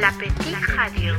La petite radio.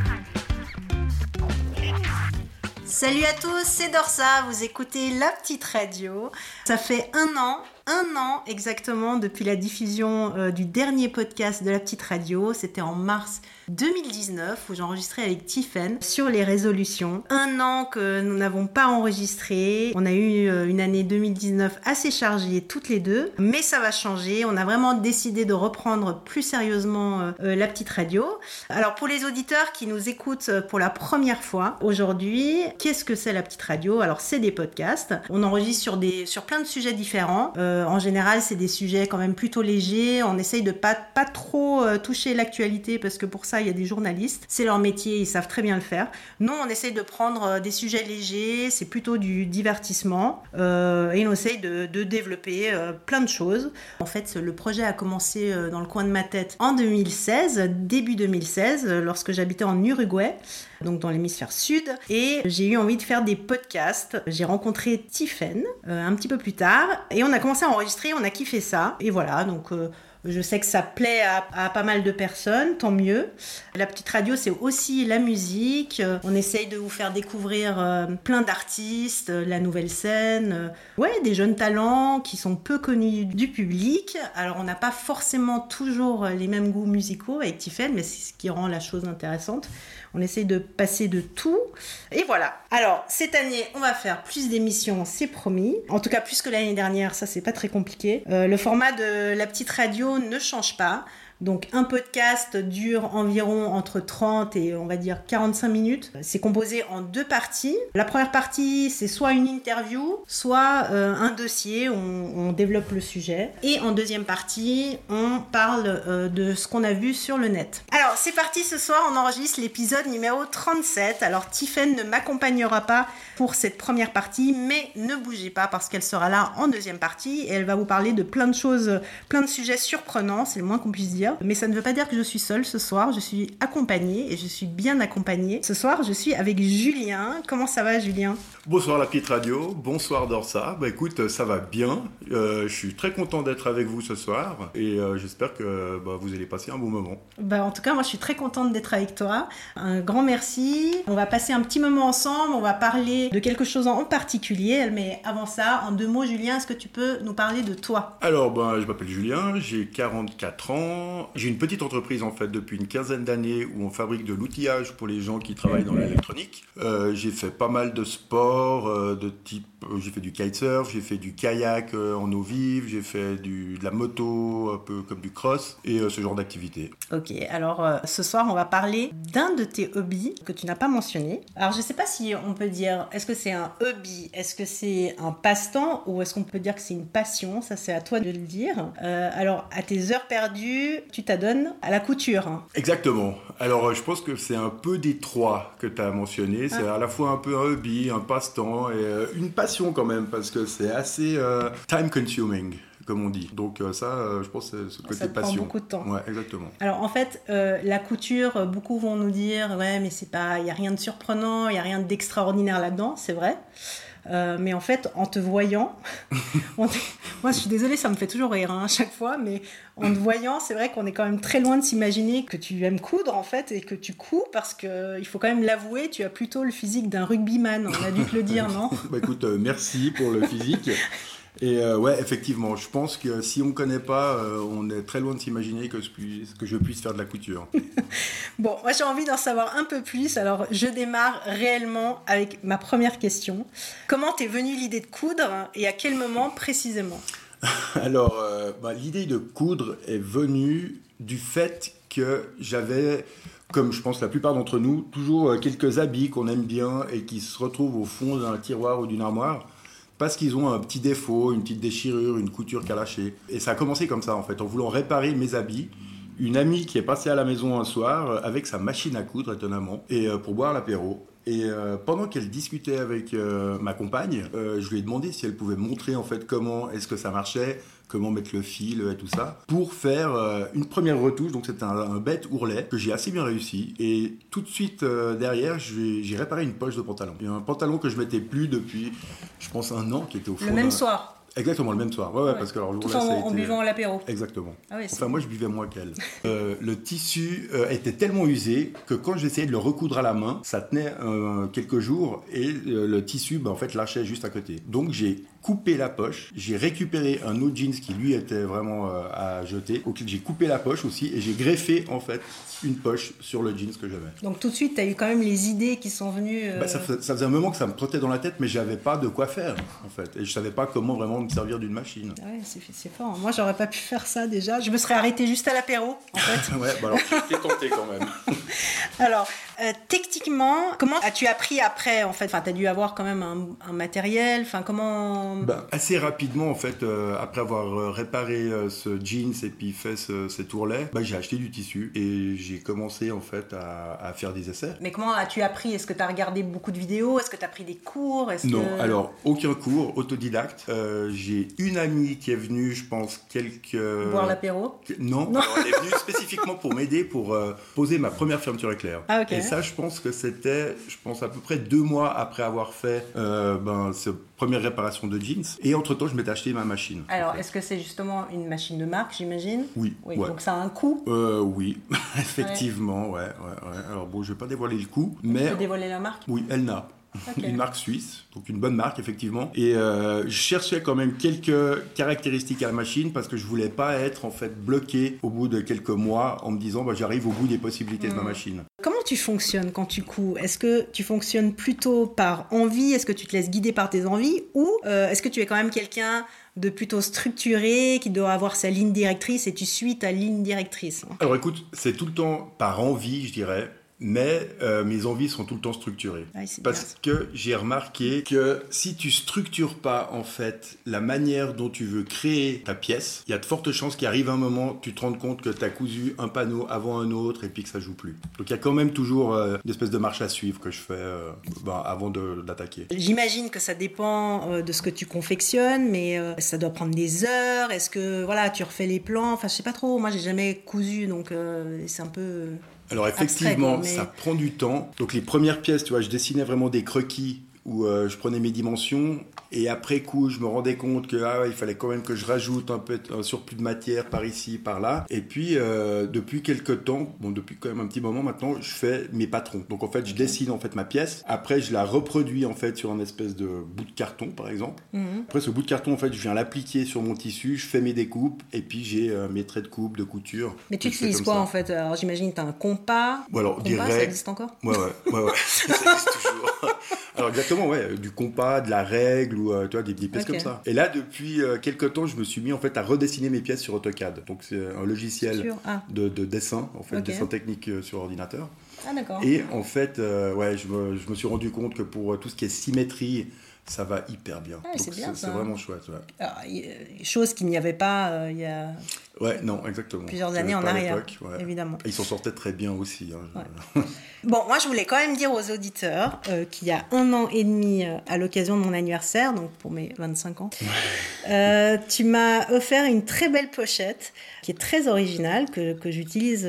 Salut à tous, c'est Dorsa, vous écoutez La Petite Radio. Ça fait un an un an exactement depuis la diffusion euh, du dernier podcast de la petite radio. C'était en mars 2019 où j'enregistrais avec Tiffen sur les résolutions. Un an que nous n'avons pas enregistré. On a eu euh, une année 2019 assez chargée toutes les deux, mais ça va changer. On a vraiment décidé de reprendre plus sérieusement euh, la petite radio. Alors pour les auditeurs qui nous écoutent pour la première fois aujourd'hui, qu'est-ce que c'est la petite radio? Alors c'est des podcasts. On enregistre sur des sur plein de sujets différents. En général, c'est des sujets quand même plutôt légers. On essaye de pas, pas trop euh, toucher l'actualité parce que pour ça, il y a des journalistes. C'est leur métier, ils savent très bien le faire. Nous, on essaye de prendre euh, des sujets légers, c'est plutôt du divertissement et on essaye de, de développer plein de choses. En fait, le projet a commencé dans le coin de ma tête en 2016, début 2016, lorsque j'habitais en Uruguay donc dans l'hémisphère sud. Et j'ai eu envie de faire des podcasts. J'ai rencontré Tiffen un petit peu plus tard et on a commencé à enregistrer, on a kiffé ça. Et voilà, donc euh, je sais que ça plaît à, pas mal de personnes, tant mieux. La petite radio, c'est aussi la musique. On essaye de vous faire découvrir euh, plein d'artistes, la nouvelle scène, euh, ouais, des jeunes talents qui sont peu connus du public. Alors, on n'a pas forcément toujours les mêmes goûts musicaux avec Tiffen, mais c'est ce qui rend la chose intéressante. On essaye de passer de tout. Et voilà. Alors, cette année, on va faire plus d'émissions, c'est promis. En tout cas, plus que l'année dernière, ça, c'est pas très compliqué. Euh, le format de la petite radio ne change pas. Donc un podcast dure environ entre 30 et on va dire 45 minutes. C'est composé en deux parties. La première partie, c'est soit une interview, soit euh, un dossier, on, on, développe le sujet. Et en deuxième partie, on parle euh, de ce qu'on a vu sur le net. Alors c'est parti ce soir, on enregistre l'épisode numéro 37. Alors Tiffen ne m'accompagnera pas pour cette première partie, mais ne bougez pas parce qu'elle sera là en deuxième partie et elle va vous parler de plein de choses, plein de sujets surprenants, c'est le moins qu'on puisse dire. Mais ça ne veut pas dire que je suis seule ce soir. Je suis accompagnée et je suis bien accompagnée. Ce soir, je suis avec Julien. Comment ça va, Julien? Bonsoir la petite radio. Bonsoir Dorsa. Bah écoute, ça va bien. Euh, je suis très content d'être avec vous ce soir et euh, j'espère que bah, vous allez passer un bon moment. Bah, en tout cas, moi, je suis très contente d'être avec toi. Un grand merci. On va passer un petit moment ensemble. On va parler de quelque chose en particulier. Mais avant ça, en deux mots, Julien, est-ce que tu peux nous parler de toi? Alors, bah, je m'appelle Julien. J'ai 44 ans. J'ai une petite entreprise en fait depuis une quinzaine d'années où on fabrique de l'outillage pour les gens qui travaillent dans l'électronique. Euh, j'ai fait pas mal de sports euh, de type, j'ai fait du kitesurf, j'ai fait du kayak en eau vive, j'ai fait du, de la moto un peu comme du cross et ce genre d'activité. Ok, alors ce soir on va parler d'un de tes hobbies que tu n'as pas mentionné. Alors je sais pas si on peut dire, est-ce que c'est un hobby, est-ce que c'est un passe-temps ou est-ce qu'on peut dire que c'est une passion? Ça c'est à toi de le dire. alors à tes heures perdues, tu t'adonnes à la couture. Exactement. Alors, euh, je pense que c'est un peu des trois que tu as mentionné. C'est ah. à la fois un peu un hobby, un passe-temps et euh, une passion quand même, parce que c'est assez euh, time consuming comme on dit. Donc ça, je pense, c'est ce côté ça passion. Prend beaucoup de temps. Ouais, exactement. Alors en fait, la couture, beaucoup vont nous dire, ouais, mais c'est pas, il y a rien de surprenant, il y a rien d'extraordinaire là-dedans, c'est vrai. Euh, mais en fait, en te voyant, moi je suis désolée, ça me fait toujours rire hein, à chaque fois, mais en te voyant, c'est vrai qu'on est quand même très loin de s'imaginer que tu aimes coudre en fait et que tu couds parce qu'il faut quand même l'avouer, tu as plutôt le physique d'un rugbyman, on a dû te le dire, non? Bah écoute, euh, merci pour le physique. Et euh, ouais, effectivement, je pense que si on ne connaît pas, euh, on est très loin de s'imaginer que, que, je puisse faire de la couture. bon, moi j'ai envie d'en savoir un peu plus, alors je démarre réellement avec ma première question. Comment t'es venue l'idée de coudre et à quel moment précisément? Alors, euh, bah, l'idée de coudre est venue du fait que j'avais comme je pense la plupart d'entre nous, toujours quelques habits qu'on aime bien et qui se retrouvent au fond d'un tiroir ou d'une armoire parce qu'ils ont un petit défaut, une petite déchirure, une couture qui a lâché. Et ça a commencé comme ça en fait, en voulant réparer mes habits. Une amie qui est passée à la maison un soir euh, avec sa machine à coudre étonnamment et euh, pour boire l'apéro. Et euh, pendant qu'elle discutait avec ma compagne, je lui ai demandé si elle pouvait montrer en fait comment est-ce que ça marchait, comment mettre le fil et tout ça, pour faire euh, une première retouche. Donc c'est un, bête ourlet que j'ai assez bien réussi. Et tout de suite euh, derrière, j'ai réparé une poche de pantalon. Il y a un pantalon que je mettais plus depuis, je pense, un an qui était au fond. Le même soir Exactement, le même soir. Ouais, ouais, parce que alors, Tout ça en, en buvant à l'apéro. Exactement. Ah ouais, enfin, moi, je buvais moins qu'elle. Euh, le tissu euh, était tellement usé que quand j'essayais de le recoudre à la main, ça tenait euh, quelques jours et euh, le tissu, bah, en fait, lâchait juste à côté. Donc, j'ai coupé la poche, j'ai récupéré un autre jeans qui lui était vraiment euh, à jeter, j'ai coupé la poche aussi et j'ai greffé en fait une poche sur le jeans que j'avais. Donc tout de suite, tu as eu quand même les idées qui sont venues. euh, Bah, ça, ça faisait un moment que ça me trottait dans la tête, mais j'avais pas de quoi faire en fait, et je savais pas comment vraiment me servir d'une machine. ah ouais, c'est fort. Moi, j'aurais pas pu faire ça déjà. Je me serais arrêtée juste à l'apéro, en fait. ouais, bah alors j'étais tenté quand même. Alors, euh, techniquement, comment as-tu appris après, en fait? Enfin, as dû avoir quand même un, un matériel. Enfin, comment Ben, assez rapidement, en fait, euh, après avoir euh, réparé euh, ce jeans et puis fait ce, cet ourlet, ben, j'ai acheté du tissu et j'ai commencé en fait à, à faire des essais. Mais comment as-tu appris? Est-ce que tu as regardé beaucoup de vidéos? Est-ce que tu as pris des cours? Non, que- alors aucun cours, autodidacte. Euh, j'ai une amie qui est venue, je pense, quelques. Boire l'apéro Non, alors, elle est venue spécifiquement pour m'aider pour euh, poser ma première fermeture éclair. Ah, ok. Et ça, je pense que c'était, je pense, à peu près deux mois après avoir fait euh, ben, cette première réparation de jeans. Et entre-temps, je m'étais acheté ma machine. Alors, en fait. est-ce que c'est justement une machine de marque, j'imagine? Oui, Oui, ouais. donc ça a un coût. Euh, oui, effectivement, ouais. ouais, ouais, Alors bon, je vais pas dévoiler le coup, Tu mais peux dévoiler la marque? Oui, Elna. Une marque suisse, donc une bonne marque effectivement. Et euh, je cherchais quand même quelques caractéristiques à la machine parce que je voulais pas être en fait bloqué au bout de quelques mois en me disant bah, j'arrive au bout des possibilités de ma machine. Comment tu fonctionnes quand tu couds Est-ce que tu fonctionnes plutôt par envie? Est-ce que tu te laisses guider par tes envies? Ou euh, est-ce que tu es quand même quelqu'un de plutôt structuré, qui doit avoir sa ligne directrice et tu suis ta ligne directrice? Alors écoute, c'est tout le temps par envie, je dirais. Mais euh, mes envies sont tout le temps structurées. Bien Parce que j'ai remarqué que si tu structures pas en fait la manière dont tu veux créer ta pièce, il y a de fortes chances qu'il arrive un moment, tu te rends compte que tu as cousu un panneau avant un autre et puis que ça joue plus. Donc il y a quand même toujours euh, une espèce de marche à suivre que je fais euh, ben, avant de- d'attaquer. J'imagine que ça dépend de ce que tu confectionnes, mais ça doit prendre des heures. Est-ce que voilà, tu refais les plans? Enfin, je sais pas trop. Moi, j'ai jamais cousu, donc c'est un peu. Alors effectivement, mais- ça prend du temps. Donc les premières pièces, tu vois, je dessinais vraiment des croquis où euh, je prenais mes dimensions et après coup, je me rendais compte que ah, il fallait quand même que je rajoute un peu un surplus de matière par ici, par là. Et puis euh, depuis quelques temps, bon depuis quand même un petit moment maintenant, je fais mes patrons. Donc en fait, je dessine en fait ma pièce. Après, je la reproduis en fait sur un espèce de bout de carton, par exemple. Mhm. Après, ce bout de carton, en fait, je viens l'appliquer sur mon tissu, je fais mes découpes et puis j'ai euh, mes traits de coupe, de couture. Mais tu utilises quoi ça. en fait? Alors, j'imagine que tu as un compas. Ou alors, compas, ça direct. existe encore? Ouais, ouais, ouais, ouais. ça existe toujours. Alors, exactement, ouais, euh, du compas, de la règle ou euh, tu vois, des, des pièces comme ça. Et là, depuis euh, quelques temps, je me suis mis en fait à redessiner mes pièces sur AutoCAD. Donc, c'est un logiciel Sur- Ah, de, de dessin, en fait, dessin technique sur ordinateur. ah d'accord. Et en fait, euh, ouais, je me, je me suis rendu compte que pour tout ce qui est symétrie, ça va hyper bien. Ah, c'est vraiment chouette, ouais. Alors, chose qu'il n'y avait pas euh, il y a Ouais, non, exactement. plusieurs années en arrière, ouais. évidemment. Et Ils s'en sortaient très bien aussi. hein. Ouais. Bon, moi, je voulais quand même dire aux auditeurs euh, qu'il y a un an et demi, euh, à l'occasion de mon anniversaire, donc pour mes 25 ans, euh, tu m'as offert une très belle pochette qui est très originale, que, que j'utilise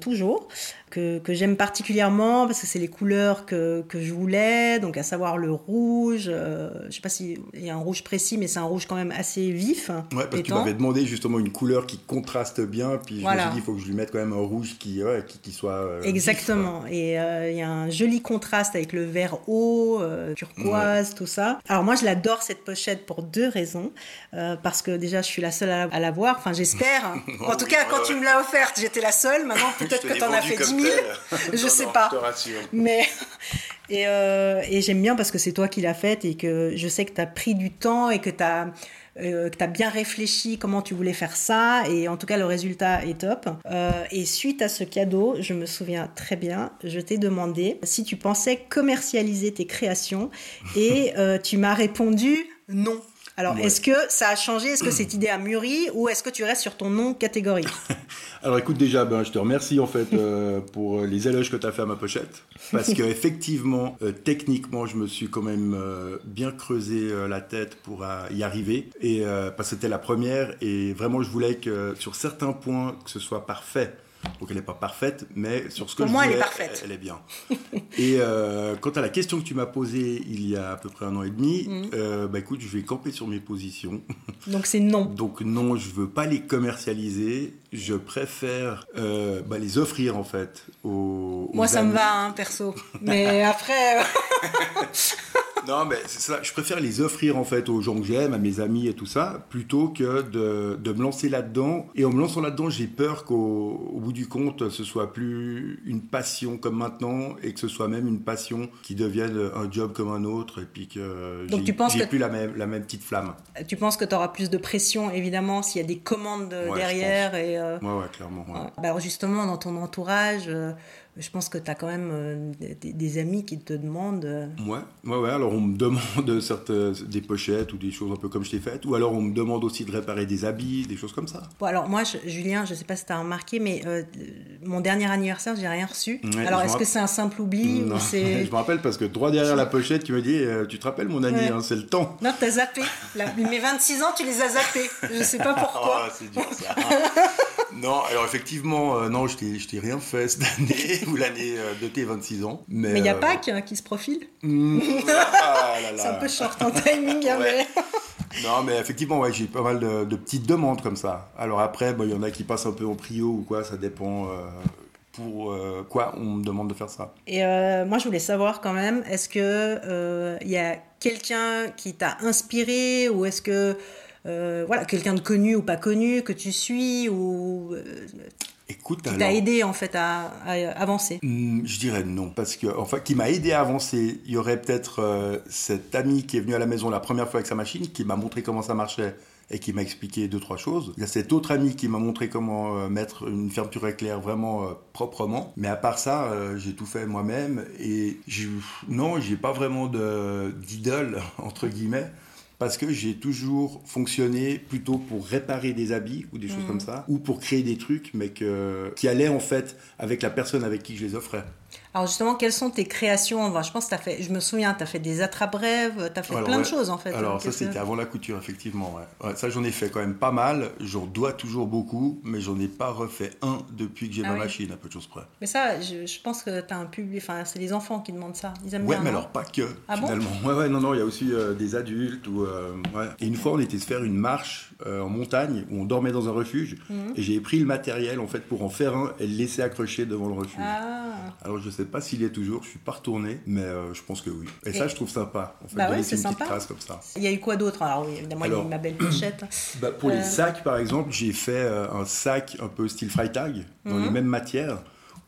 toujours, que, que j'aime particulièrement parce que c'est les couleurs que, que je voulais, donc à savoir le rouge. euh, je sais pas s'il y a un rouge précis, mais c'est un rouge quand même assez vif. Ouais, parce que tu m'avais demandé justement une couleur qui contraste bien, puis je me suis dit, il faut que je lui mette quand même un rouge qui, ouais, qui, qui soit. euh, Exactement. Et euh, il y a un joli contraste avec le vert eau, euh, turquoise, tout ça. Alors moi, je l'adore cette pochette pour deux raisons. Euh, parce que déjà, je suis la seule à, à la voir. Enfin, j'espère. en tout cas, quand tu me l'as offerte, j'étais la seule. Maintenant, peut-être que tu en as fait comme 10 000. tel. Je Non, sais non, pas. Je te rassure. Mais et, et j'aime bien parce que c'est toi qui l'as faite et que je sais que tu as pris du temps et que tu as que tu as bien réfléchi comment tu voulais faire ça et en tout cas le résultat est top. Euh, et suite à ce cadeau, je me souviens très bien, je t'ai demandé si tu pensais commercialiser tes créations et euh, tu m'as répondu non. Alors, Ouais. est-ce que ça a changé? Est-ce que cette idée a mûri? Ou est-ce que tu restes sur ton nom catégorique? Alors écoute, déjà, ben, je te remercie en fait euh, pour les éloges que tu as fait à ma pochette. Parce que effectivement, euh, techniquement, je me suis quand même euh, bien creusé euh, la tête pour euh, y arriver. Et euh, parce que c'était la première. Et vraiment, je voulais que sur certains points, que ce soit parfait. Donc elle n'est pas parfaite, mais sur ce que Pour je moi, elle est voulais, parfaite. Elle, est bien. et euh, quant à la question que tu m'as posée il y a à peu près un an et demi, euh, bah écoute, je vais camper sur mes positions. Donc c'est non. Donc non, je veux pas les commercialiser. Je préfère euh, bah, les offrir en fait aux. Moi, ça me va, hein, perso. Mais après, Non, mais c'est ça. Je préfère les offrir en fait aux gens que j'aime, à mes amis et tout ça, plutôt que de, de me lancer là-dedans. Et en me lançant là-dedans, j'ai peur qu'au au bout du compte, ce soit plus une passion comme maintenant, et que ce soit même une passion qui devienne un job comme un autre, et puis que Donc tu penses j'ai que- plus la même, la même petite flamme. tu penses que tu auras plus de pression, évidemment, s'il y a des commandes euh, Ouais, derrière. Et, euh, Ouais, ouais, clairement. ouais. Bah, alors justement, dans ton entourage, euh, je pense que tu as quand même euh, des, des amis qui te demandent. euh, Ouais, ouais, ouais. Alors on me demande certaines, des pochettes ou des choses un peu comme je t'ai faites, ou alors on me demande aussi de réparer des habits, des choses comme ça. Bon, alors moi, je- Julien, je sais pas si tu as remarqué, mais euh, mon dernier anniversaire, j'ai rien reçu. Ouais, alors, est-ce que c'est un simple oubli Non, ou c'est... je me rappelle parce que droit derrière la pochette, tu me dis, euh, tu te rappelles mon ami, Ouais. hein, c'est le temps. Non, t'as zappé. Là, mes 26 ans, tu les as zappés. Je sais pas pourquoi. Oh, c'est dur ça. Non, alors effectivement, euh, non, je t'ai, rien fait cette année ou l'année euh, de tes 26 ans. Mais il y a euh, Pâques hein, qui se profile. ah C'est un peu short en timing, hein, Ouais. mais... Non, mais effectivement, ouais, j'ai pas mal de, de petites demandes comme ça. Alors après, bah, il y en a qui passent un peu en prio ou quoi, ça dépend euh, pour euh, quoi on me demande de faire ça. Et euh, moi, je voulais savoir quand même, est-ce que il y a quelqu'un qui t'a inspiré ou est-ce que euh, voilà quelqu'un de connu ou pas connu que tu suis ou euh, Écoute, qui t'a aidé en fait à, à avancer Hmm, Je dirais non, parce que, enfin, qui m'a aidé à avancer, il y aurait peut-être euh, cet ami qui est venu à la maison la première fois avec sa machine, qui m'a montré comment ça marchait et qui m'a expliqué deux, trois choses. Il y a cet autre ami qui m'a montré comment euh, mettre une fermeture éclair vraiment euh, proprement. Mais à part ça, euh, j'ai tout fait moi-même et je- non, j'ai pas vraiment de- d'idole, entre guillemets. Parce que j'ai toujours fonctionné plutôt pour réparer des habits ou des choses Mhm. comme ça, ou pour créer des trucs, mais que, qui allaient en fait avec la personne avec qui je les offrais. Alors justement, quelles sont tes créations Enfin, Je pense que as fait, je me souviens, tu as fait des attrape-rêves, tu as fait Alors, plein de choses en fait. Alors ça Qu'est-ce que- c'était avant la couture effectivement. Ouais. Ouais, ça j'en ai fait quand même pas mal. J'en dois toujours beaucoup, mais j'en ai pas refait un depuis que j'ai Ah ma oui. machine à peu de choses près. Mais ça, je, je pense que tu as un public, enfin c'est les enfants qui demandent ça. Ils aiment Ouais, bien. mais alors pas que Ah bon? finalement. ouais, ouais, non, non, il y a aussi euh, des adultes ou. euh, ouais. Et une fois on était se faire une marche euh, en montagne où on dormait dans un refuge Mhm. et j'ai pris le matériel en fait pour en faire un et le laisser accroché devant le refuge. Ah. Alors je sais pas s'il y est toujours, je suis pas retourné, mais euh, je pense que oui. Et, Et- ça je trouve sympa. En fait, Bah de ouais, laisser c'est sympa. trace comme ça. Il y a eu quoi d'autre? Alors oui, évidemment, il y a eu ma belle pochette. Bah, pour Euh. les sacs, par exemple, j'ai fait euh, un sac un peu style Freitag, dans Mhm. les mêmes matières,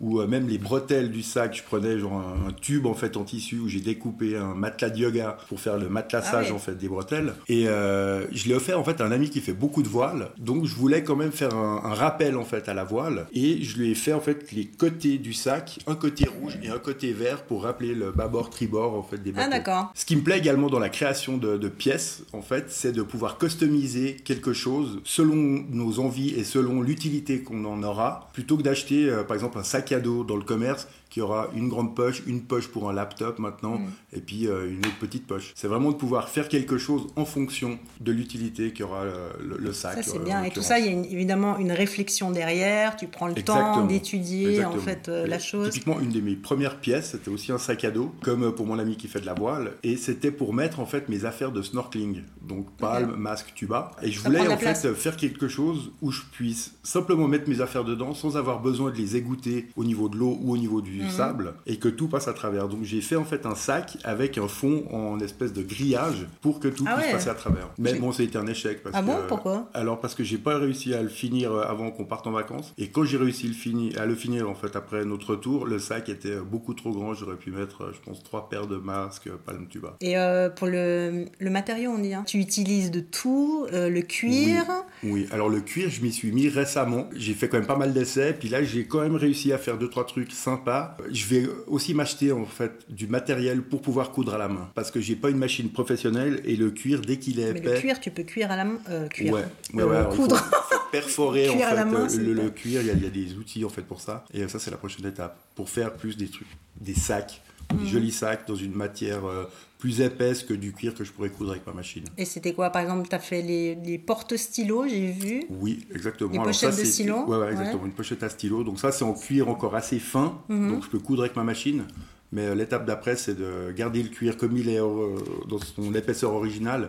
où euh, même les bretelles du sac, je prenais genre un, un tube en fait en tissu où j'ai découpé un matelas de yoga pour faire le matelassage Ah ouais. en fait des bretelles. Et euh, je l'ai offert en fait à un ami qui fait beaucoup de voiles, donc je voulais quand même faire un, un rappel en fait à la voile. Et je lui ai fait en fait les côtés du sac, un côté rouge et un côté vert pour rappeler le bâbord tribord en fait des Ah bateaux. d'accord. Ce qui me plaît également dans la création de, de pièces, en fait, c'est de pouvoir customiser quelque chose selon nos envies et selon l'utilité qu'on en aura, plutôt que d'acheter, euh, par exemple, un sac dans le commerce qui aura une grande poche, une poche pour un laptop maintenant, Mm. et puis euh, une autre petite poche. C'est vraiment de pouvoir faire quelque chose en fonction de l'utilité qu'aura euh, le, le sac. Ça c'est euh, en bien. Et tout ça, il y a une- évidemment une réflexion derrière. Tu prends le temps d'étudier en fait euh, la chose. Typiquement, une de mes premières pièces, c'était aussi un sac à dos, comme pour mon ami qui fait de la voile, et c'était pour mettre en fait mes affaires de snorkeling, donc palme, masque, tuba. Et je Ça voulais en fait faire quelque chose où je puisse simplement mettre mes affaires dedans sans avoir besoin de les égoutter au niveau de l'eau ou au niveau du Mhm. sable, et que tout passe à travers. Donc j'ai fait en fait un sac avec un fond en espèce de grillage pour que tout Ah puisse ouais. passer à travers. Mais bon, été un échec parce Ah bon que Pourquoi? Alors parce que j'ai pas réussi à le finir euh, avant qu'on parte en vacances et quand j'ai réussi le fini- à le finir en fait après notre retour, le sac était euh, beaucoup trop grand. J'aurais pu mettre, euh, je pense, trois paires de masques euh, Palm Tuba. Et euh, pour le, le matériau, on dit. hein, Tu utilises de tout, euh, le cuir? Oui, alors le cuir, je m'y suis mis récemment. J'ai fait quand même pas mal d'essais, puis là j'ai quand même réussi à faire deux trois trucs sympas. Je vais aussi m'acheter en fait du matériel pour pouvoir coudre à la main parce que j'ai pas une machine professionnelle et le cuir dès qu'il est Mais épais. le cuir, tu peux cuire à la main. euh, cuire. Ouais, ouais, ouais, alors, il faut- coudre. faut perforer en fait main, le, cuir, il y, a, il y a des outils en fait pour ça. Et ça c'est la prochaine étape pour faire plus des trucs, des sacs, des jolis sacs dans une matière euh, plus épaisse que du cuir que je pourrais coudre avec ma machine. Et c'était quoi Par exemple, tu as fait les, les porte-stylos, j'ai vu. Oui, exactement. Les pochettes de stylo ouais, ouais, exactement. Une pochette à stylo. Donc ça, c'est en cuir encore assez fin. Mhm. Donc je peux coudre avec ma machine. Mais euh, l'étape d'après, c'est de garder le cuir comme il est euh, dans son épaisseur originale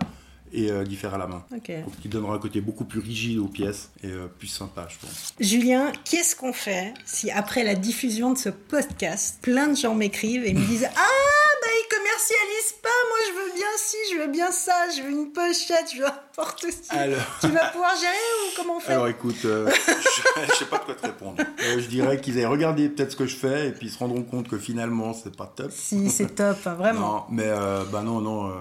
et euh, d'y faire à la main. Ok. Donc, qui donnera un côté beaucoup plus rigide aux pièces et euh, plus sympa, je pense. Julien, qu'est-ce qu'on fait si après la diffusion de ce podcast, plein de gens m'écrivent et me disent Ah, bah ils commercialisent pas, moi je veux bien ci, je veux bien ça, je veux une pochette, je veux un porte-style. Alors, Tu vas pouvoir gérer ou comment on fait? Alors écoute, euh, je, je sais pas de quoi te répondre. Euh, je dirais qu'ils aient regardé peut-être ce que je fais et puis ils se rendront compte que finalement, c'est pas top. Si, c'est top, hein, vraiment. Non, mais bah non, non.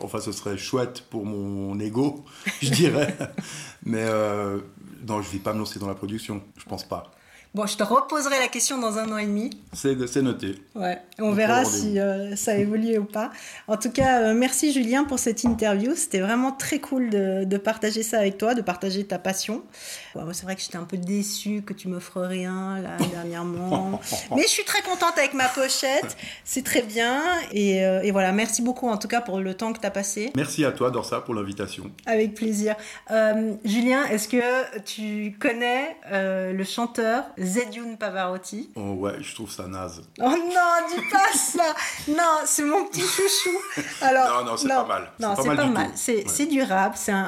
enfin, ce serait chouette pour mon ego, je dirais. mais euh, non, je vais pas me lancer dans la production. Je pense pas. Bon, je te reposerai la question dans un an et demi. C'est noté. Ouais, on verra si euh, ça évolue ou pas. En tout cas, euh, merci Julien pour cette interview. C'était vraiment très cool de, de partager ça avec toi, de partager ta passion. Bon, c'est vrai que j'étais un peu déçue que tu m'offres rien là dernièrement, mais je suis très contente avec ma pochette. C'est très bien et, euh, et voilà, merci beaucoup en tout cas pour le temps que tu as passé. Merci à toi, Dorsa, pour l'invitation. Avec plaisir. Euh, Julien, est-ce que tu connais le chanteur Zedioun Pavarotti Oh, ouais, je trouve ça naze. Oh non, dis pas ça Non, c'est mon petit chouchou. Alors, Non, non, c'est pas mal. Non, C'est pas pas mal. C'est Ouais. du rap. C'est un,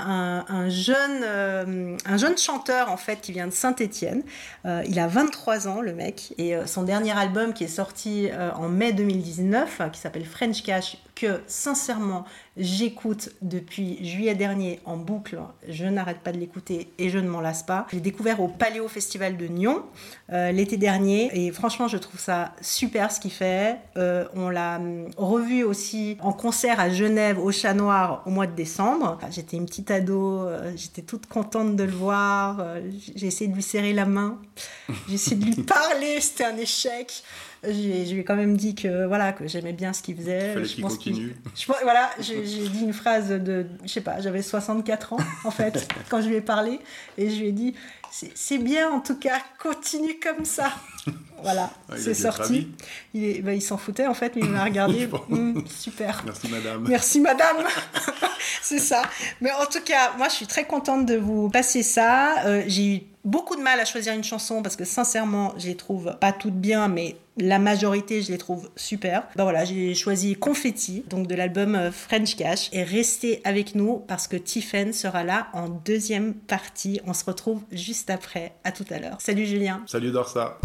un- un jeune, euh, un jeune chanteur, en fait, qui vient de Saint-Étienne. il a 23 ans, le mec. Et euh, son dernier album, qui est sorti euh, en mai 2019, euh, qui s'appelle French Cash, que, sincèrement, j'écoute depuis juillet dernier en boucle. Je n'arrête pas de l'écouter et je ne m'en lasse pas. Je l'ai découvert au Paléo Festival de Nyon euh, l'été dernier et franchement je trouve ça super ce qu'il fait. Euh, on l'a hum, revu aussi en concert à Genève au Chat Noir au mois de décembre. Enfin, j'étais une petite ado, euh, j'étais toute contente de le voir. J'ai essayé de lui serrer la main, j'ai essayé de lui parler, c'était un échec. J'ai- Je lui ai quand même dit que voilà que j'aimais bien ce qu'il faisait. Fallait Je qu'il pense qu'il- continue. je voilà, j'ai j'ai dit une phrase de, je sais pas, j'avais 64 ans en fait quand je lui ai parlé et je lui ai dit c'est c'est bien en tout cas, continue comme ça. Voilà, Ah, il c'est sorti. Il est- bah, il s'en foutait en fait, mais il m'a regardé. Hum, super. Merci, madame. Merci madame. c'est ça. Mais en tout cas, moi je suis très contente de vous passer ça. Euh, j'ai eu beaucoup de mal à choisir une chanson parce que sincèrement, je les trouve pas toutes bien, mais la majorité, je les trouve super. Ben voilà, j'ai choisi Confetti, donc de l'album euh, French Cash. Et restez avec nous parce que Tiffen sera là en deuxième partie. On se retrouve juste après. À tout à l'heure. Salut Julien. Salut, Dorsa.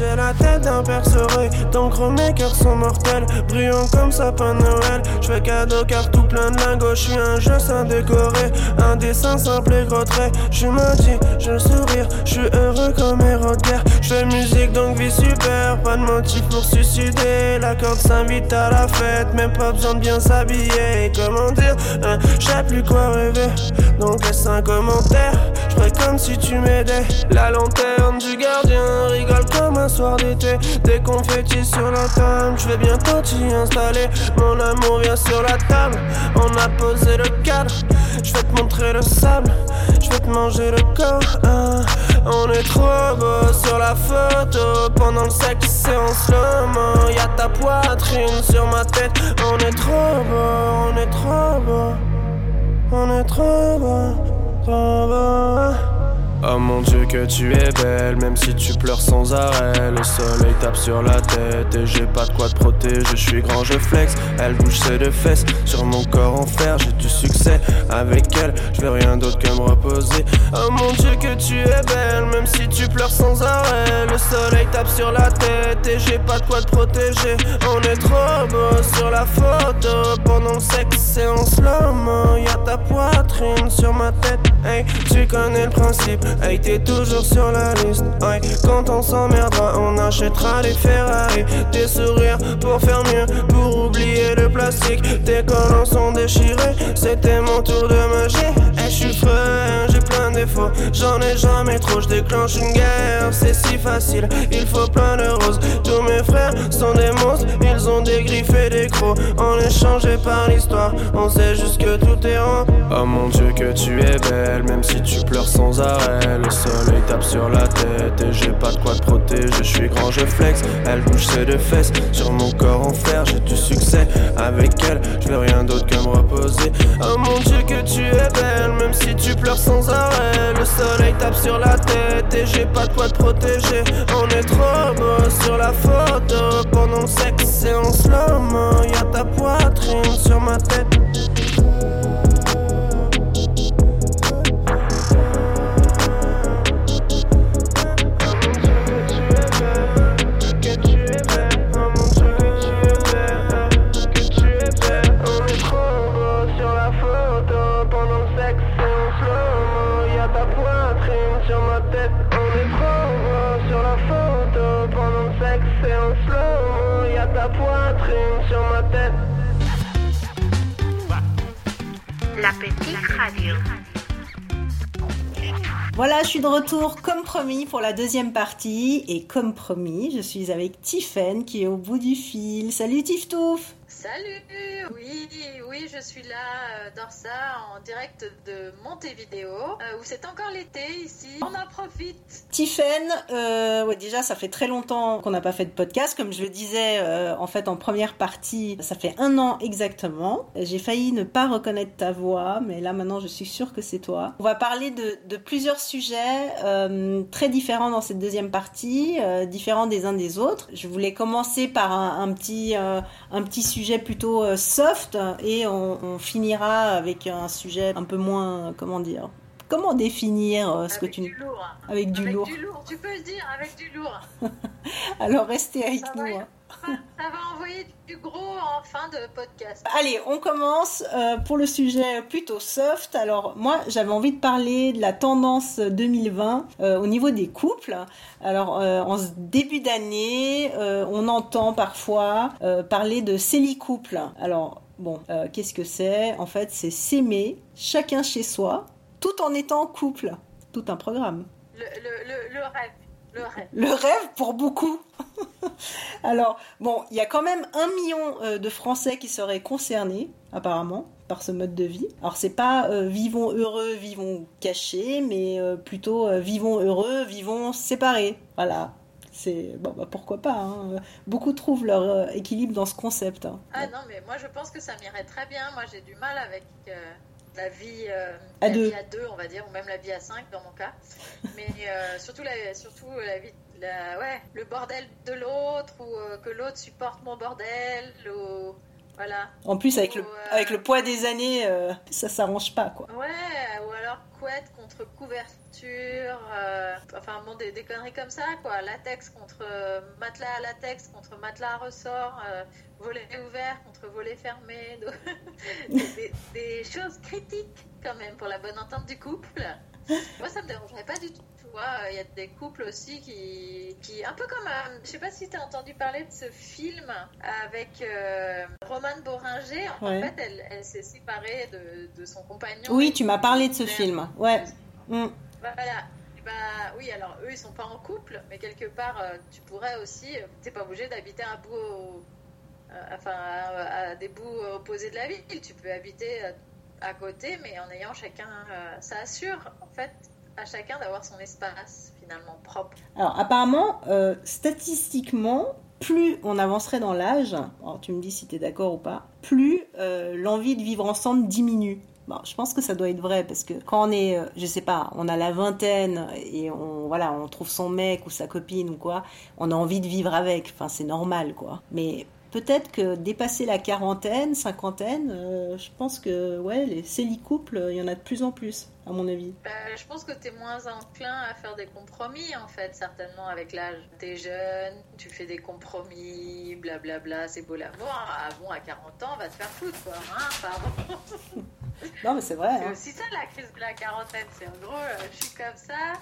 J'ai la tête d'un percerai, d'encre mes cœurs sont mortels, brillant comme sapin Noël. Je fais cadeau car tout plein de lingots, je suis un jeu sans décorer, un dessin simple et gros trait. Je maudit, je sourire, je suis heureux comme héros. Je fais musique donc vie super, pas de motif pour suicider. La corde s'invite à la fête, même pas besoin de bien s'habiller. Comment dire, hein, je sais plus quoi rêver, donc laisse un commentaire. Je comme si tu m'aidais. La lanterne du gardien rigole comme un soir d'été. Des confettis sur la table, je vais bientôt t'y installer. Mon amour vient sur la table, on a posé le cadre. Je vais te montrer le sable, je vais te manger le corps. hein. On est trop beau sur la photo. Pendant le sexe, c'est en slow-mo. Y'a ta poitrine sur ma tête. On est trop beau, on est trop beau. On est trop beau, trop beau. Oh mon dieu que tu es belle, même si tu pleures sans arrêt. Le soleil tape sur la tête et j'ai pas de quoi te protéger. Je suis grand, je flex, elle bouge ses deux fesses. Sur mon corps en fer, j'ai du succès. Avec elle, je veux rien d'autre que me reposer. Oh mon dieu que tu es belle, même si tu pleures sans arrêt. Le soleil tape sur la tête et j'ai pas de quoi te protéger. On est trop beau sur la photo. Pendant le sexe, c'est en slow-mo. Y'a ta poitrine sur ma tête. Hey, tu connais le principe. Hey, t'es toujours sur la liste. Quand on s'emmerdera, on achètera des Ferrari. Des sourires pour faire mieux, pour oublier le plastique. Tes collants sont déchirés. C'était mon tour de magie. Hey, je suis frais, j'ai plein de défauts. J'en ai jamais je déclenche une guerre. C'est si facile, il faut plein de roses. Tous mes frères sont des monstres, ils ont des griffes et des crocs. On est changé par l'histoire, on sait juste que tout est rond. Oh mon dieu, que tu es belle, même si tu pleures sans arrêt. Le soleil tape sur la tête et j'ai pas de quoi te protéger. Je suis grand, je flex, elle bouge ses deux fesses. Sur mon corps en fer, j'ai du succès. Avec elle, je veux rien d'autre que me reposer. Oh mon dieu, que tu es belle, même si tu pleures sans arrêt. Le soleil tape sur la tête et j'ai pas de quoi te protéger. On est trop beau sur la photo pendant le sexe, c'est en slow-mo. Y'a ta poitrine sur ma tête. La petite radio. Voilà, je suis de retour comme promis pour la deuxième partie. Et comme promis, je suis avec Tiffen qui est au bout du fil. Salut Tiftouf Salut Oui, oui, je suis là, euh, Dorsa, en direct de Montevideo, euh, où c'est encore l'été ici. On en profite. Tiffen, euh, déjà, ça fait très longtemps qu'on n'a pas fait de podcast. Comme je le disais, en fait, en première partie, ça fait un an exactement. J'ai failli ne pas reconnaître ta voix, mais là, maintenant, je suis sûre que c'est toi. On va parler de, plusieurs sujets très différents dans cette deuxième partie, différents des uns des autres. Je voulais commencer par un, petit, un petit sujet plutôt euh, soft et on, on, finira avec un sujet un peu moins, comment dire, comment définir euh, ce avec que tu du lourd. avec du avec lourd. du lourd, tu peux le dire avec du lourd. Alors restez avec ça nous. Va, hein. ça va envoyer du gros en fin de podcast. Allez, on commence euh, pour le sujet plutôt soft. Alors moi, j'avais envie de parler de la tendance 2020 euh, au niveau des couples. Alors en ce début d'année, on entend parfois parler de couple. Alors bon, euh, qu'est-ce que c'est? En fait, c'est s'aimer chacun chez soi, tout en étant en couple. Tout un programme. Le, le, le, le rêve. Le rêve. Le rêve pour beaucoup. Alors, bon, il y a quand même un million euh, de Français qui seraient concernés, apparemment, par ce mode de vie. Alors, c'est pas euh, vivons heureux, vivons cachés, mais euh, plutôt euh, vivons heureux, vivons séparés. Voilà. C'est bon, bah, pourquoi pas. hein. Beaucoup trouvent leur équilibre dans ce concept. hein. Ah non, mais moi je pense que ça m'irait très bien. Moi j'ai du mal avec la vie euh, À la deux. vie à deux, on va dire, ou même la vie à cinq dans mon cas. Mais euh, surtout, la, surtout la vie, la, ouais, le bordel de l'autre, ou euh, que l'autre supporte mon bordel, ou voilà. En plus, avec le, Ou, euh, avec le poids des années, euh, ça s'arrange pas, quoi. Ouais, ou alors couette contre couverture, euh, enfin bon, des, des conneries comme ça, quoi. Latex contre euh, matelas à latex, contre matelas à ressort, volet ouvert contre volet fermé. donc, des- des choses critiques quand même pour la bonne entente du couple. Moi, ça me dérangerait pas du tout. Vois, il y a des couples aussi qui, qui un peu comme, euh, je sais pas si tu as entendu parler de ce film avec euh, Romane Boringer. En Ouais. fait, elle, elle s'est séparée de, de son compagnon. Oui, tu m'as parlé de ce film. Ouais. Voilà. Bah oui, alors eux ils sont pas en couple, mais quelque part euh, tu pourrais aussi, euh, t'es pas obligé d'habiter un bout, au- euh, enfin à, à des bouts opposés de la ville. Tu peux habiter à côté, mais en ayant chacun, ça assure en fait à chacun d'avoir son espace finalement propre. Alors apparemment, euh, statistiquement, plus on avancerait dans l'âge, alors tu me dis si tu es d'accord ou pas, plus euh, l'envie de vivre ensemble diminue. Bon, je pense que ça doit être vrai parce que quand on est, euh, je sais pas, on a la vingtaine et on voilà, on trouve son mec ou sa copine ou quoi, on a envie de vivre avec. Enfin, c'est normal quoi. Mais peut-être que dépasser la quarantaine, cinquantaine, je pense que ouais, les célicouples, il y en a de plus en plus, à mon avis. Bah, je pense que tu es moins enclin à faire des compromis, en fait, certainement avec l'âge. Tu es jeune, tu fais des compromis, blablabla, c'est beau l'amour. Ah bon, à 40 ans, va te faire foutre, quoi. Hein, pardon. Non, mais c'est vrai. C'est hein. aussi ça la crise de la quarantaine. C'est en gros, euh, je suis comme ça,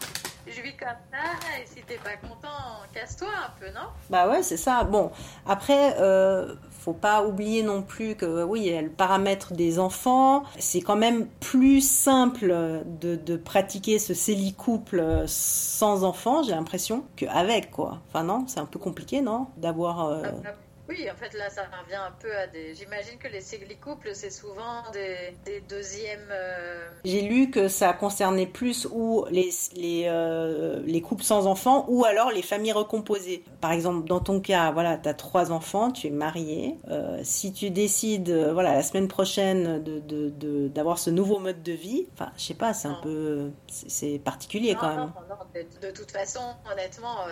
je vis comme ça, et si t'es pas content, casse-toi un peu, non? Bah ouais, c'est ça. Bon, après, euh, faut pas oublier non plus que oui, il y a le paramètre des enfants. C'est quand même plus simple de, de pratiquer ce couple sans enfants, j'ai l'impression, qu'avec quoi. Enfin non, c'est un peu compliqué, non? D'avoir. euh, Ah, ah, Oui, en fait, là, ça revient un peu à des. J'imagine que les, les couples, c'est souvent des, des deuxièmes. euh, J'ai lu que ça concernait plus ou les, les, euh, les couples sans enfants ou alors les familles recomposées. Par exemple, dans ton cas, voilà, tu as trois enfants, tu es marié. Euh, si tu décides, voilà, la semaine prochaine de, de, de- d'avoir ce nouveau mode de vie, enfin, je sais pas, c'est un Non. peu. C'est particulier Non, quand même. non, de, de toute façon, honnêtement,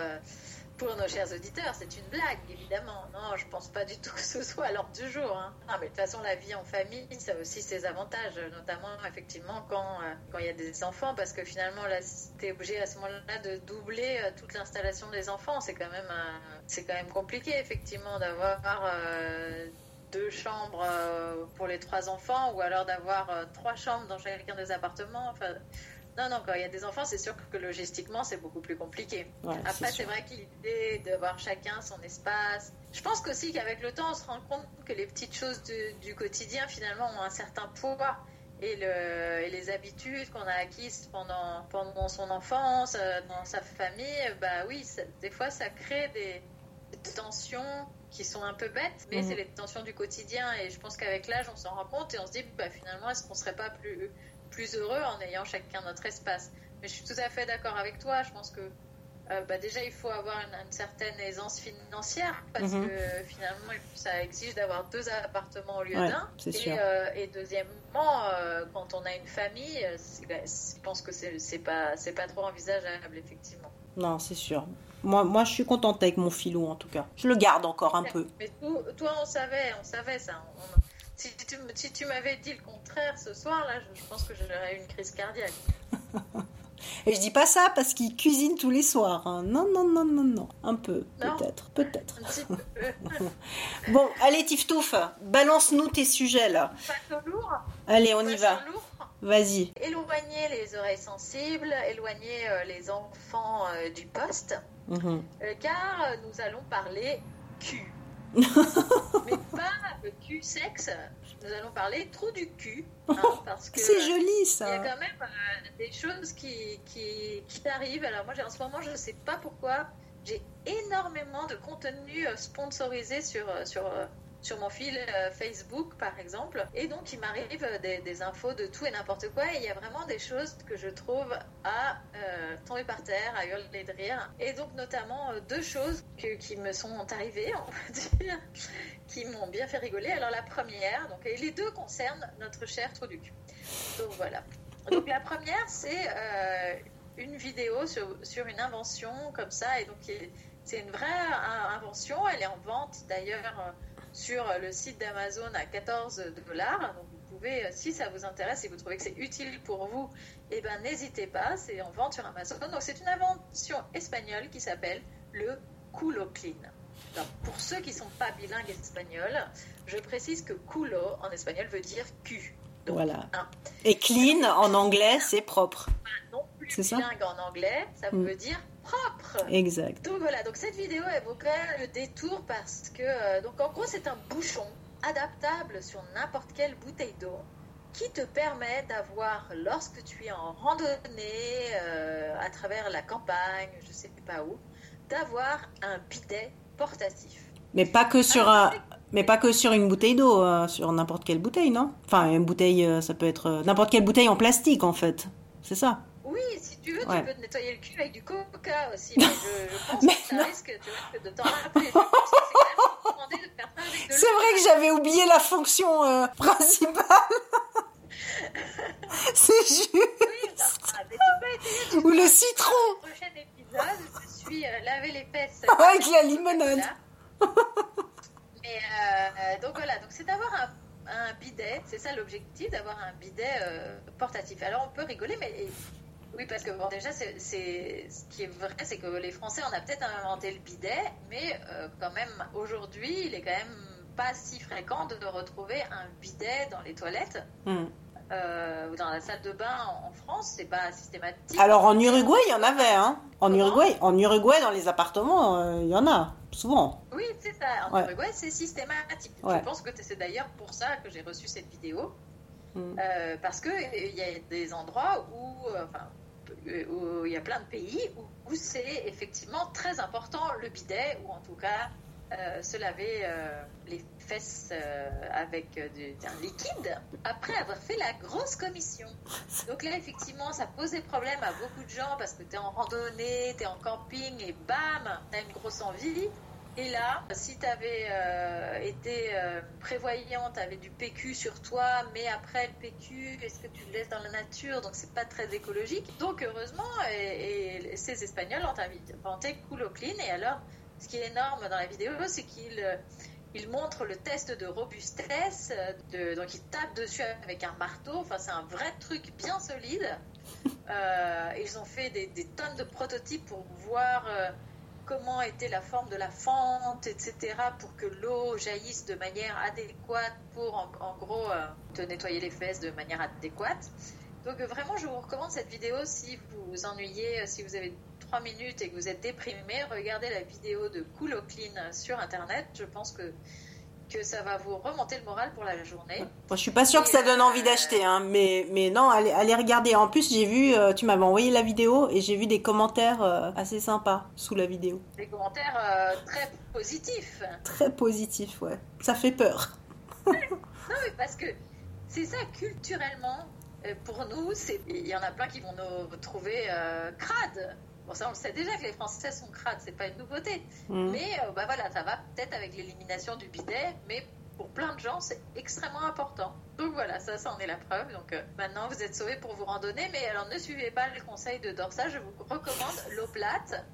pour nos chers auditeurs, c'est une blague, évidemment. Non, je pense pas du tout que ce soit à l'ordre du jour. hein. Mais de toute façon, la vie en famille, ça a aussi ses avantages, notamment effectivement quand euh, quand il y a des enfants, parce que finalement, là, t'es obligé à ce moment-là de doubler euh, toute l'installation des enfants. C'est quand même c'est quand même compliqué, effectivement, d'avoir euh, deux chambres pour les trois enfants, ou alors d'avoir trois chambres dans chacun des appartements. Non, non, quand il y a des enfants, c'est sûr que logistiquement, c'est beaucoup plus compliqué. Ouais, Après, c'est vrai que l'idée d'avoir chacun son espace. Je pense qu'aussi qu'avec le temps, on se rend compte que les petites choses du, du quotidien, finalement, ont un certain poids. Et, le, et les habitudes qu'on a acquises pendant, pendant son enfance, euh, dans sa famille, bah oui, ça- des fois, ça crée des, des tensions qui sont un peu bêtes, mais Mhm. c'est les tensions du quotidien. Et je pense qu'avec l'âge, on s'en rend compte et on se dit, bah, finalement, est-ce qu'on serait pas plus, plus heureux en ayant chacun notre espace Mais je suis tout à fait d'accord avec toi. Je pense que euh, bah, déjà, il faut avoir une, une certaine aisance financière parce Mhm. que finalement, ça exige d'avoir deux appartements au lieu Ouais, d'un. Et, euh, et deuxièmement, euh, quand on a une famille, euh, bah, je pense que c'est pas, pas trop envisageable, effectivement. Non, c'est sûr. Moi, moi, je suis contente avec mon filou en tout cas. Je le garde encore un peu. Mais tout- toi, on savait, on savait ça. On- si tu, m- si tu m'avais dit le contraire ce soir, là, je, je pense que j'aurais eu une crise cardiaque. Et je dis pas ça parce qu'il cuisine tous les soirs. hein. Non, non, non, non, non. Un peu, peut-être, peut-être. Peu. Bon, allez, Tiftouf, balance-nous tes sujets là. Pas trop lourd. Allez, on y va. Vas-y. Éloigner les oreilles sensibles, éloigner euh, les enfants euh, du poste, Mhm. euh, car euh, nous allons parler cul. Mais pas le cul sexe, nous allons parler trou du cul. hein, parce que C'est joli il y a ça. quand même euh, des choses qui, qui, qui arrivent. Alors moi, en ce moment, je ne sais pas pourquoi, j'ai énormément de contenu euh, sponsorisé sur, euh, sur, sur mon fil euh, Facebook, par exemple. Et donc, il m'arrive euh, des, infos de tout et n'importe quoi. Et il y a vraiment des choses que je trouve à euh, tomber par terre, à hurler de rire. Et donc, notamment, deux choses qui me sont arrivées, on va dire, qui m'ont bien fait rigoler. Alors, la première, donc, et les deux concernent notre cher trou du cul. Donc, voilà. Donc, la première, c'est une vidéo sur, sur une invention comme ça. Et donc, c'est une vraie invention. Elle est en vente d'ailleurs sur le site d'Amazon à 14 dollars. Donc, vous pouvez, euh, si ça vous intéresse, si vous trouvez que c'est utile pour vous, eh ben, n'hésitez pas. C'est en vente sur Amazon. Donc, c'est une invention espagnole qui s'appelle le culo clean. Alors, pour ceux qui ne sont pas bilingues espagnols, je précise que culo en espagnol veut dire cul. Donc, Voilà. un Et clean en anglais, c'est propre. non plus C'est ça bilingue en anglais, ça Mm. veut dire propre. Exact. Donc voilà, donc cette vidéo elle vaut quand même le détour parce que euh, donc en gros c'est un bouchon adaptable sur n'importe quelle bouteille d'eau qui te permet d'avoir lorsque tu es en randonnée euh, à travers la campagne, je sais pas où, d'avoir un bidet portatif. Mais pas que sur un, mais pas que sur une bouteille d'eau, euh, sur n'importe quelle bouteille, non? Enfin, une bouteille, ça peut être n'importe quelle bouteille en plastique en fait. C'est ça? Oui, tu veux, Ouais. tu peux te nettoyer le cul avec du coca aussi, mais je, je pense Mais que ça non. risque, tu de t'en rappeler. C'est vrai que j'avais oublié la fonction euh, principale. c'est juste. Oui, Ou le citron. Dans le prochain épisode, je suis euh, laver les fesses. Avec la limonade. Mais euh, donc voilà, donc c'est d'avoir un, un bidet, c'est ça l'objectif, d'avoir un bidet euh, portatif. Alors on peut rigoler, mais oui, parce que bon, déjà, c'est, c'est- ce qui est vrai, c'est que les Français, on a peut-être inventé le bidet, mais euh, quand même, aujourd'hui, il est quand même pas si fréquent de retrouver un bidet dans les toilettes Hmm. euh, ou dans la salle de bain en, France, c'est pas systématique. Alors en Uruguay, il y en avait, hein. En Comment? Uruguay, en Uruguay, dans les appartements, euh, il y en a souvent. Oui, c'est ça. En Ouais. Uruguay, c'est systématique. Ouais. Je pense que c'est d'ailleurs pour ça que j'ai reçu cette vidéo. Mm. Euh, parce qu'il y a des endroits où, enfin, où il y a plein de pays où, c'est effectivement très important le bidet, ou en tout cas se laver les fesses avec un liquide après avoir fait la grosse commission. Donc là, effectivement, ça posait problème à beaucoup de gens parce que tu es en randonnée, tu es en camping et bam, tu as une grosse envie. Et là, si tu avais euh, été euh, prévoyant, tu avais du PQ sur toi, mais après le PQ, est-ce que tu le laisses dans la nature? Donc c'est pas très écologique. Donc heureusement, ces Espagnols ont inventé Cool Clean. Et alors, ce qui est énorme dans la vidéo, c'est qu'ils euh, il montrent le test de robustesse. Donc ils tapent dessus avec un marteau. Enfin, c'est un vrai truc bien solide. ils ont fait des, tonnes de prototypes pour voir comment était la forme de la fente, etc., pour que l'eau jaillisse de manière adéquate pour, en, gros, euh, te nettoyer les fesses de manière adéquate. Donc vraiment, je vous recommande cette vidéo si vous vous ennuyez, si vous avez trois minutes et que vous êtes déprimé, regardez la vidéo de Cool Clean sur Internet. Je pense que que ça va vous remonter le moral pour la journée. Bon, je suis pas sûre que ça donne envie euh, d'acheter, hein, mais, mais non, allez, allez regarder. En plus, j'ai vu, euh, tu m'avais envoyé la vidéo et j'ai vu des commentaires euh, assez sympas sous la vidéo. Des commentaires très positifs. Très positifs, ouais. Ça fait peur. non, mais parce que c'est ça, culturellement, pour nous, il y en a plein qui vont nous trouver crades. Bon, ça, on le sait déjà que les Français sont crades, c'est pas une nouveauté. Mm. Mais euh, bah voilà, ça va peut-être avec l'élimination du bidet, mais pour plein de gens, c'est extrêmement important. Donc voilà, ça, ça en est la preuve. Donc euh, maintenant, vous êtes sauvés pour vous randonner, mais alors ne suivez pas le conseil de Dorsa, je vous recommande l'eau plate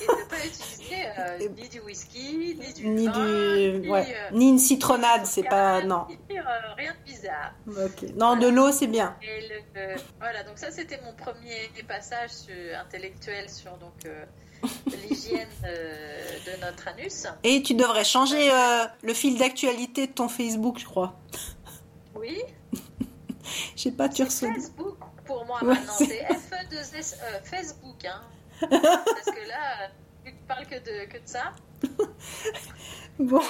et ne pas utiliser euh, ni du whisky, ni du ni, vin, du... Ouais. ni une citronnade, c'est pas non. rien de bizarre. Non, de l'eau c'est bien. voilà, donc ça c'était mon premier passage intellectuel sur donc euh, l'hygiène de notre anus. Et tu devrais changer euh, le fil d'actualité de ton Facebook, je crois. Oui. Je sais pas, tu reçois. Facebook pour moi maintenant, c'est F2S Facebook. Hein. Parce que là, tu parles que de, que de ça. bon.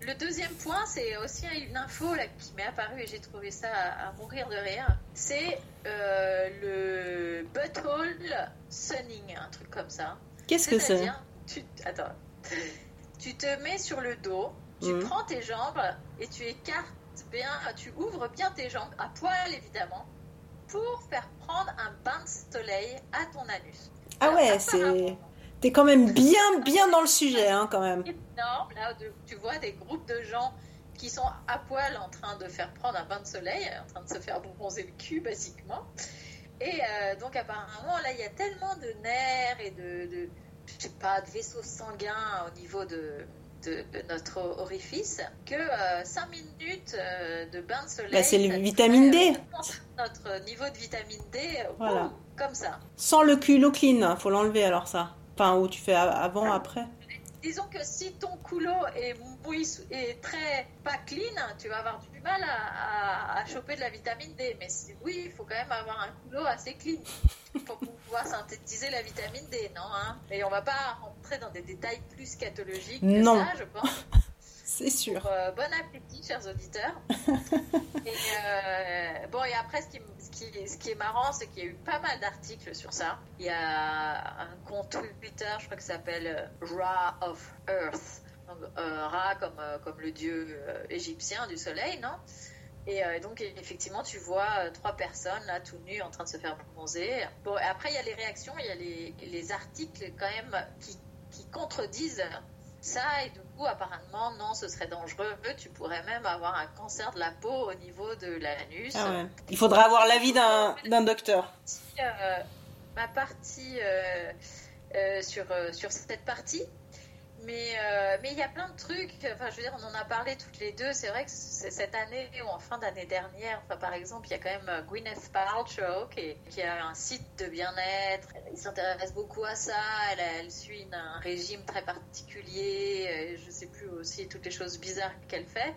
le deuxième point, c'est aussi une info là, qui m'est apparue et j'ai trouvé ça à, mourir de rire. C'est euh, le butthole sunning, un truc comme ça. Qu'est-ce que c'est? Tu, Attends. Tu te mets sur le dos, tu mmh. prends tes jambes et tu écartes bien, tu ouvres bien tes jambes, à poil évidemment, pour faire prendre un bain de soleil à ton anus. Ah ouais, c'est. T'es quand même bien, bien dans le sujet, hein, quand même. Énorme, là, tu vois des groupes de gens qui sont à poil en train de faire prendre un bain de soleil, en train de se faire bronzer le cul, basiquement. Et euh, donc, apparemment, là, il y a tellement de nerfs et de, de je sais pas, de vaisseaux sanguins au niveau de, de, notre orifice que 5 euh, minutes euh, de bain de soleil. Bah, c'est le vitamine D. Notre niveau de vitamine D, voilà. comme ça. Sans le clean, faut l'enlever alors ça. Enfin, où tu fais avant, après disons que si ton culot est très pas clean, tu vas avoir du mal à, choper de la vitamine D. Mais oui, il faut quand même avoir un culot assez clean pour pouvoir synthétiser la vitamine D, non hein Mais on va pas rentrer dans des détails plus scatologiques que ça, je pense. C'est sûr. Euh, bon appétit, chers auditeurs. et, euh, bon, et après, ce qui, ce qui, est marrant, c'est qu'il y a eu pas mal d'articles sur ça. Il y a un compte Twitter, je crois que ça s'appelle euh, Ra of Earth. Donc, Ra comme, comme le dieu égyptien du soleil, non? Et donc, effectivement, tu vois trois personnes là, tout nues, en train de se faire bronzer. Bon, après, il y a les réactions, il y a les, les articles quand même qui, qui contredisent ça, et du coup, apparemment, non, ce serait dangereux. Tu pourrais même avoir un cancer de la peau au niveau de l'anus. Ah Il faudra avoir l'avis d'un docteur. Euh, ma partie euh, euh, sur, sur cette partie, mais euh, mais il y a plein de trucs. Enfin, je veux dire, on en a parlé toutes les deux. C'est vrai que cette année ou en fin d'année dernière, enfin, par exemple, il y a quand même euh, Gwyneth Paltrow qui, qui a un site de bien-être. Il s'intéresse beaucoup à ça. Elle, suit un régime très particulier. Je sais plus aussi toutes les choses bizarres qu'elle fait.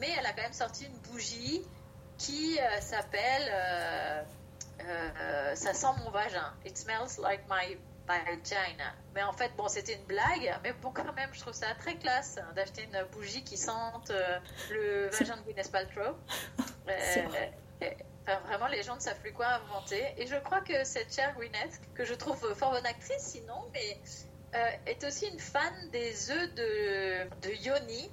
Mais elle a quand même sorti une bougie qui euh, s'appelle Ça sent mon vagin. It smells like my China. Mais en fait, bon, c'était une blague, mais bon, quand même, je trouve ça très classe hein, d'acheter une bougie qui sente euh, le vagin de Gwyneth Paltrow. Euh, vraiment, les gens ne savent plus quoi inventer. Et je crois que cette chère Gwyneth, que je trouve fort bonne actrice sinon, mais euh, est aussi une fan des œufs de, de Yoni.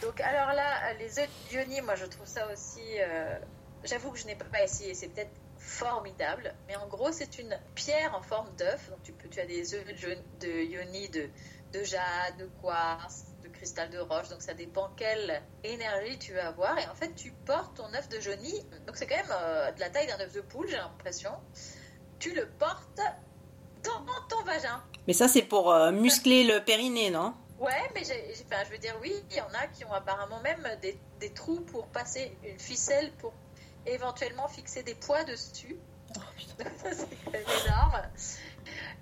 Donc alors là, les œufs de Yoni, moi je trouve ça aussi... euh, J'avoue que je n'ai pas essayé, c'est peut-être formidable. Mais en gros, c'est une pierre en forme d'œuf. Donc tu, peux, tu as des œufs de, Yoni, de, de jade, de quartz, de cristal de roche. Donc ça dépend quelle énergie tu veux avoir. Et en fait, tu portes ton œuf de Yoni. Donc c'est quand même euh, de la taille d'un œuf de poule, j'ai l'impression. Tu le portes dans ton vagin. Mais ça, c'est pour euh, muscler le périnée, non? Ouais, mais je veux dire, oui, il y en a qui ont apparemment même des, des trous pour passer une ficelle pour éventuellement fixer des poids dessus. c'est quand même énorme.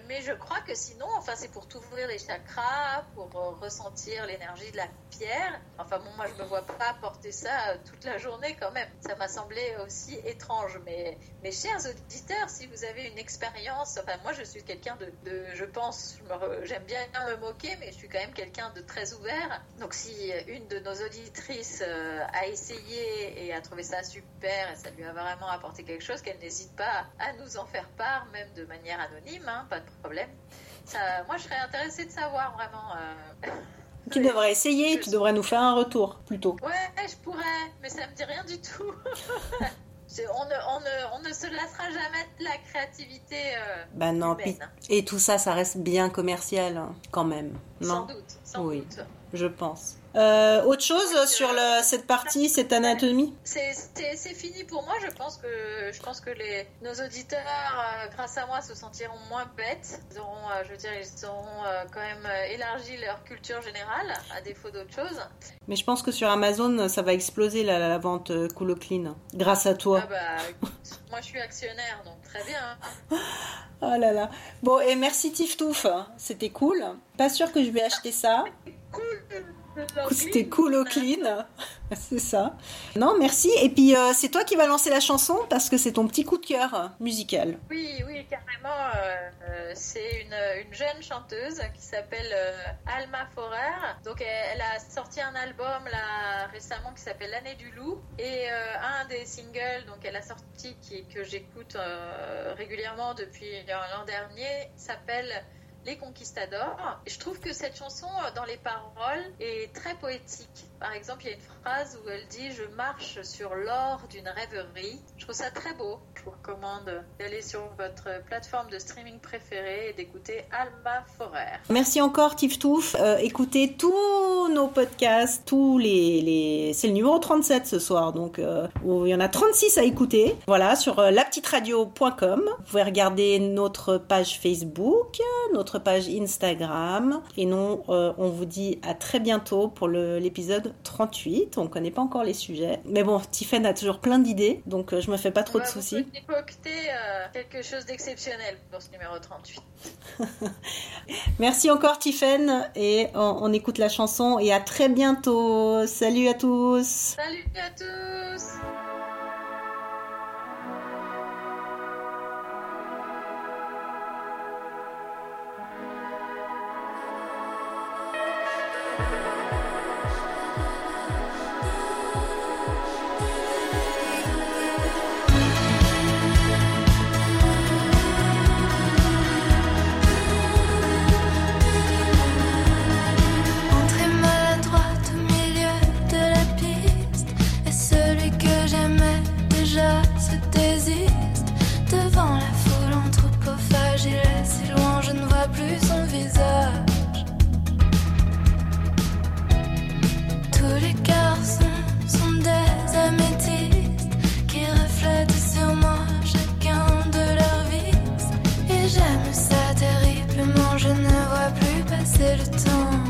Mais je crois que sinon, enfin, c'est pour t'ouvrir les chakras, pour euh, ressentir l'énergie de la pierre. Enfin, bon, moi, je me vois pas porter ça euh, toute la journée quand même. Ça m'a semblé aussi étrange. Mais, mes chers auditeurs, si vous avez une expérience, enfin, moi, je suis quelqu'un de, je pense, j'aime bien me moquer, mais je suis quand même quelqu'un de très ouvert. Donc, si une de nos auditrices euh, a essayé et a trouvé ça super et ça lui a vraiment apporté quelque chose, qu'elle n'hésite pas à nous en faire part, même de manière anonyme, pas de problème. Ça, moi, je serais intéressée de savoir vraiment. euh, Tu devrais essayer, tu devrais nous faire un retour, plutôt. Ouais, je pourrais, mais ça me dit rien du tout. On, ne, on, ne, on ne se lassera jamais de la créativité euh, Bah non, humaine, hein. et tout ça, ça reste bien commercial, hein, quand même. sans Non, doute, sans Oui. doute. je pense. Euh, autre chose sur le, cette partie, cette anatomie C'est fini pour moi. Je pense que je pense que les nos auditeurs, euh, grâce à moi, se sentiront moins bêtes. Ils auront, euh, je dire, ils auront euh, quand même euh, élargi leur culture générale, à défaut d'autre chose. Mais je pense que sur Amazon, ça va exploser la, la vente euh, Cool Clean. Grâce à toi. Ah bah, moi je suis actionnaire, donc très bien. Oh là là. Bon, et merci Tiftouf. C'était cool. Pas sûr que je vais acheter ça. C'était cool au clean. c'est ça. Non, merci. Et puis, euh, c'est toi qui vas lancer la chanson parce que c'est ton petit coup de cœur musical. Oui, oui, carrément. euh, euh, c'est une, une jeune chanteuse qui s'appelle Alma Forer. Donc, elle, a sorti un album là récemment qui s'appelle L'année du loup. Et un des singles, donc elle a sorti qui, que j'écoute régulièrement depuis l'an dernier, s'appelle les Conquistadors. Je trouve que cette chanson, euh, dans les paroles, est très poétique. Par exemple, il y a une phrase où elle dit Je marche sur l'or d'une rêverie. Je trouve ça très beau. Je vous recommande d'aller sur votre plateforme de streaming préférée et d'écouter Alma Forer. Merci encore Tiftouf. Euh, écoutez tous nos podcasts, tous les, les... c'est le numéro 37 ce soir, donc euh, il y en a 36 à écouter. Voilà, sur euh, lapetiteradio.com. Vous pouvez regarder notre page Facebook, notre page Instagram. Et non, euh, on vous dit à très bientôt pour l'épisode 38. On connaît pas encore les sujets. Mais bon, Tiffen a toujours plein d'idées, donc euh, je me fais pas trop de vous soucis. euh, quelque chose d'exceptionnel pour ce numéro 38. Merci encore Tiffen et on, on écoute la chanson et à très bientôt. Salut à tous. Salut à tous J'aime ça terriblement, je ne vois plus passer le temps.